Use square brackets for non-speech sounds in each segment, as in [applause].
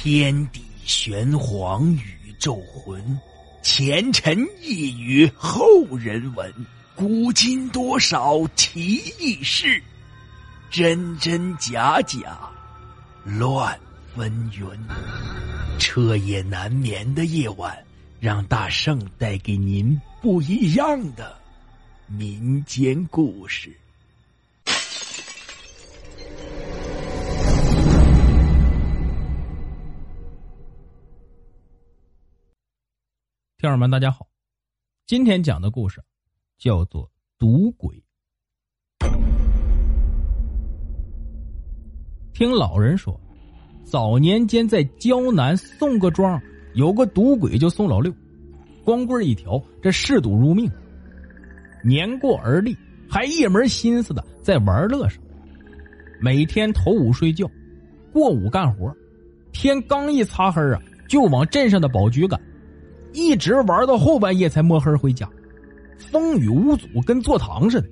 天地玄黄，宇宙浑，前尘一语后人闻，古今多少奇异事，真真假假，乱纷纭。彻夜难眠的夜晚，让大圣带给您不一样的民间故事。听友们，大家好，今天讲的故事叫做《赌鬼》。听老人说，早年间在胶南宋各庄有个赌鬼，叫宋老六，光棍一条，这嗜赌如命。年过而立，还一门心思的在玩乐上，每天头午睡觉，过午干活，天刚一擦黑啊，就往镇上的保局赶。一直玩到后半夜才摸黑回家，风雨无阻，跟坐堂似的。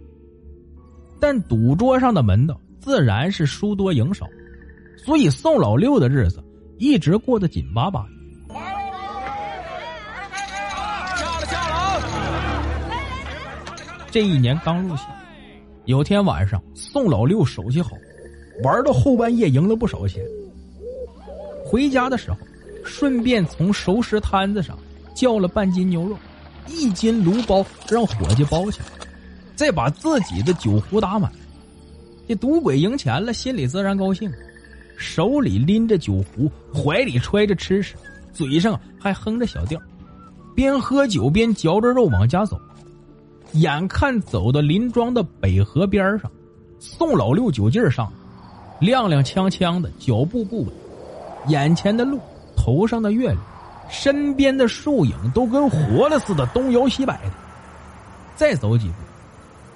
但赌桌上的门道自然是输多赢少，所以宋老六的日子一直过得紧巴巴的。这一年刚入夏，有天晚上，宋老六手气好，玩到后半夜赢了不少钱。回家的时候，顺便从熟食摊子上。叫了半斤牛肉，一斤炉包让伙计包起来，再把自己的酒壶打满。这赌鬼赢钱了，心里自然高兴，手里拎着酒壶，怀里揣着吃食，嘴上还哼着小调，边喝酒边嚼着肉往家走。眼看走到林庄的北河边上，宋老六酒劲儿上，踉踉跄跄的脚步不稳，眼前的路，头上的月亮。身边的树影都跟活了似的，东摇西摆的。再走几步，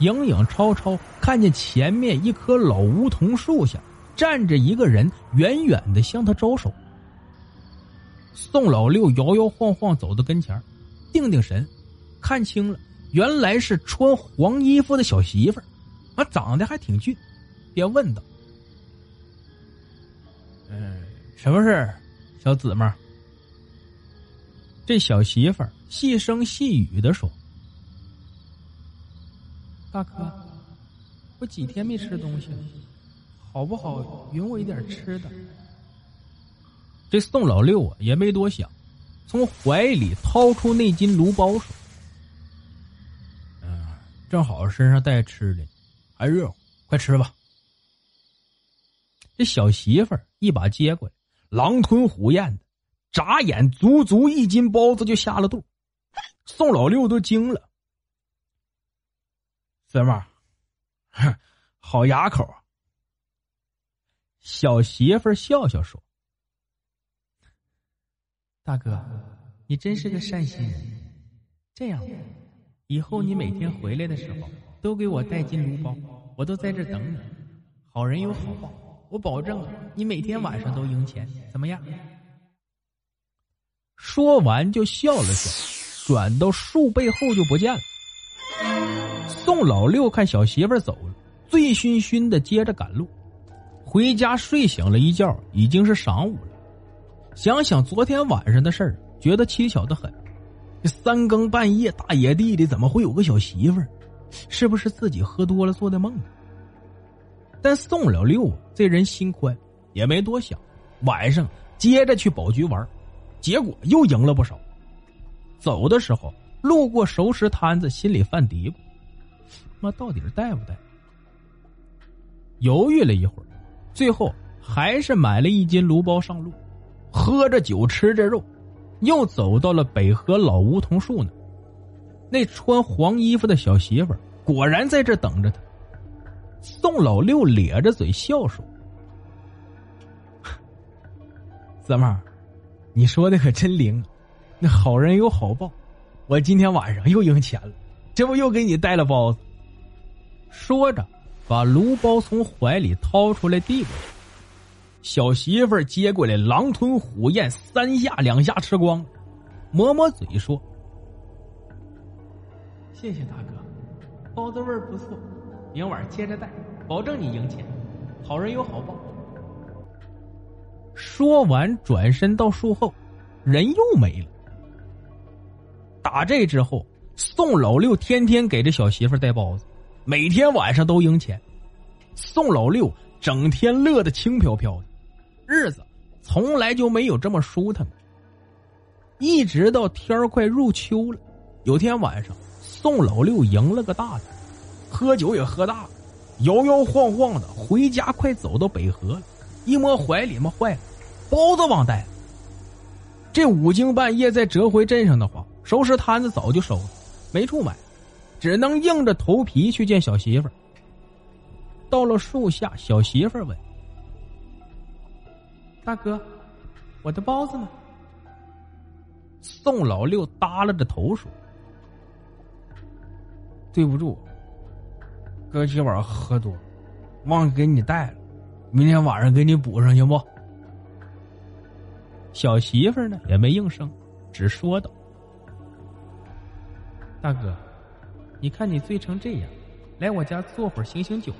影影绰绰看见前面一棵老梧桐树下站着一个人，远远的向他招手。宋老六摇摇晃晃走到跟前，定定神，看清了，原来是穿黄衣服的小媳妇儿，啊，长得还挺俊，便问道：“嗯，什么事小姊妹？”这小媳妇儿细声细语的说：“大哥，我几天没吃东西了，好不好？匀我一点吃的。”这宋老六啊也没多想，从怀里掏出那斤炉包说：“嗯，正好身上带吃的，还热乎，快吃吧。”这小媳妇儿一把接过来，狼吞虎咽的。眨眼，足足一斤包子就下了肚，宋老六都惊了。姊妹儿，[laughs] 好牙口！小媳妇笑笑说：“大哥，你真是个善心人。这样，以后你每天回来的时候都给我带金炉包，我都在这等你。好人有好报，我保证你每天晚上都赢钱，怎么样？”说完就笑了笑，转到树背后就不见了。宋老六看小媳妇走了，醉醺醺的接着赶路，回家睡醒了一觉，已经是晌午了。想想昨天晚上的事儿，觉得蹊跷的很。这三更半夜大野地里怎么会有个小媳妇？是不是自己喝多了做的梦？但宋老六这人心宽，也没多想，晚上接着去保局玩。结果又赢了不少。走的时候路过熟食摊子，心里犯嘀咕：“妈，到底是带不带？”犹豫了一会儿，最后还是买了一斤炉包上路，喝着酒，吃着肉，又走到了北河老梧桐树那。那穿黄衣服的小媳妇果然在这等着他。宋老六咧着嘴笑说：“ [laughs] 姊妹儿。”你说的可真灵，那好人有好报，我今天晚上又赢钱了，这不又给你带了包子。说着，把炉包从怀里掏出来递过去，小媳妇接过来，狼吞虎咽，三下两下吃光，抹抹嘴说：“谢谢大哥，包子味儿不错，明晚接着带，保证你赢钱，好人有好报。”说完，转身到树后，人又没了。打这之后，宋老六天天给这小媳妇带包子，每天晚上都赢钱。宋老六整天乐得轻飘飘的，日子从来就没有这么舒坦。一直到天快入秋了，有天晚上，宋老六赢了个大的，喝酒也喝大了，摇摇晃晃的回家，快走到北河了，一摸怀里面坏了，包子忘带了。这五更半夜再折回镇上的话，收拾摊子早就收了，没处买，只能硬着头皮去见小媳妇儿。到了树下，小媳妇儿问：“大哥，我的包子呢？”宋老六耷拉着头说：“对不住，哥今晚喝多，忘给你带了，明天晚上给你补上行不？”小媳妇儿呢也没应声，只说道：“大哥，你看你醉成这样，来我家坐会儿醒醒酒吧。”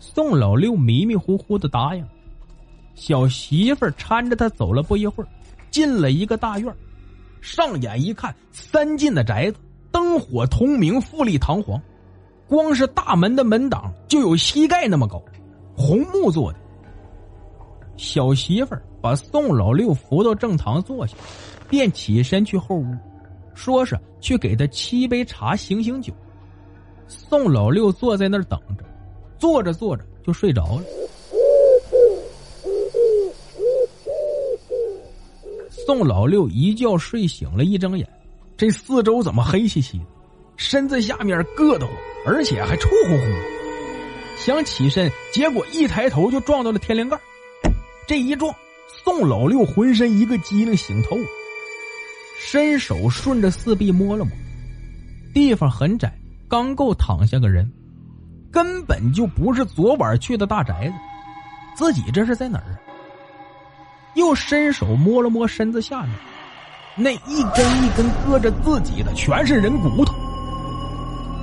宋老六迷迷糊糊的答应。小媳妇儿搀着他走了不一会儿。进了一个大院，上眼一看，三进的宅子，灯火通明，富丽堂皇。光是大门的门挡就有膝盖那么高，红木做的。小媳妇儿把宋老六扶到正堂坐下，便起身去后屋，说是去给他沏杯茶醒醒酒。宋老六坐在那儿等着，坐着坐着就睡着了。宋老六一觉睡醒了，一睁眼，这四周怎么黑漆漆的？身子下面硌得慌，而且还臭乎乎。想起身，结果一抬头就撞到了天灵盖。这一撞，宋老六浑身一个机灵，醒透。伸手顺着四壁摸了摸，地方很窄，刚够躺下个人，根本就不是昨晚去的大宅子。自己这是在哪儿？又伸手摸了摸身子下面，那一根一根搁着自己的全是人骨头。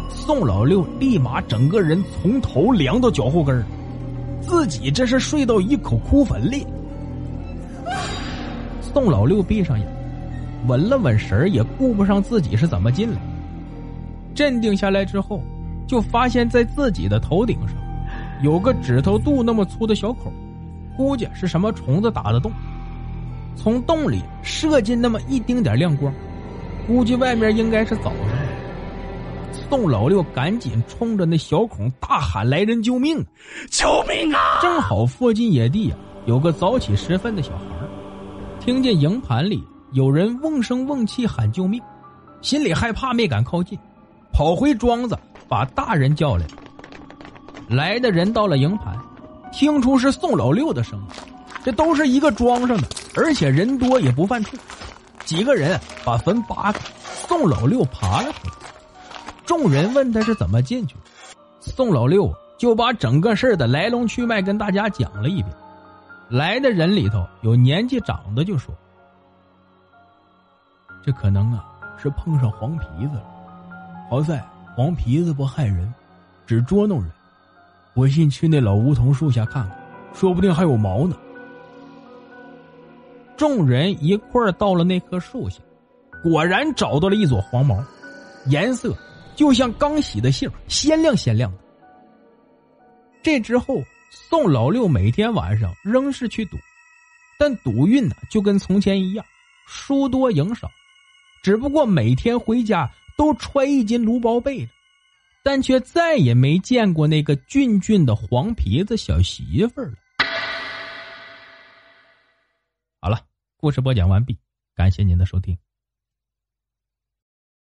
宋老六立马整个人从头凉到脚后跟自己这是睡到一口枯坟里。宋老六闭上眼，稳了稳神也顾不上自己是怎么进来。镇定下来之后，就发现在自己的头顶上有个指头肚那么粗的小口。估计是什么虫子打的洞，从洞里射进那么一丁点亮光，估计外面应该是早上。宋老六赶紧冲着那小孔大喊：“来人救命！救命啊！”正好附近野地啊有个早起时分的小孩，听见营盘里有人瓮声瓮气喊救命，心里害怕没敢靠近，跑回庄子把大人叫来。来的人到了营盘。听出是宋老六的声音，这都是一个庄上的，而且人多也不犯怵。几个人把坟扒开，宋老六爬了出来。众人问他是怎么进去，宋老六就把整个事的来龙去脉跟大家讲了一遍。来的人里头有年纪长的就说：“这可能啊是碰上黄皮子了，好在黄皮子不害人，只捉弄人。”我信去那老梧桐树下看看，说不定还有毛呢。众人一块儿到了那棵树下，果然找到了一撮黄毛，颜色就像刚洗的杏，鲜亮鲜亮的。这之后，宋老六每天晚上仍是去赌，但赌运呢就跟从前一样，输多赢少，只不过每天回家都揣一斤芦包被。但却再也没见过那个俊俊的黄皮子小媳妇儿了。好了，故事播讲完毕，感谢您的收听。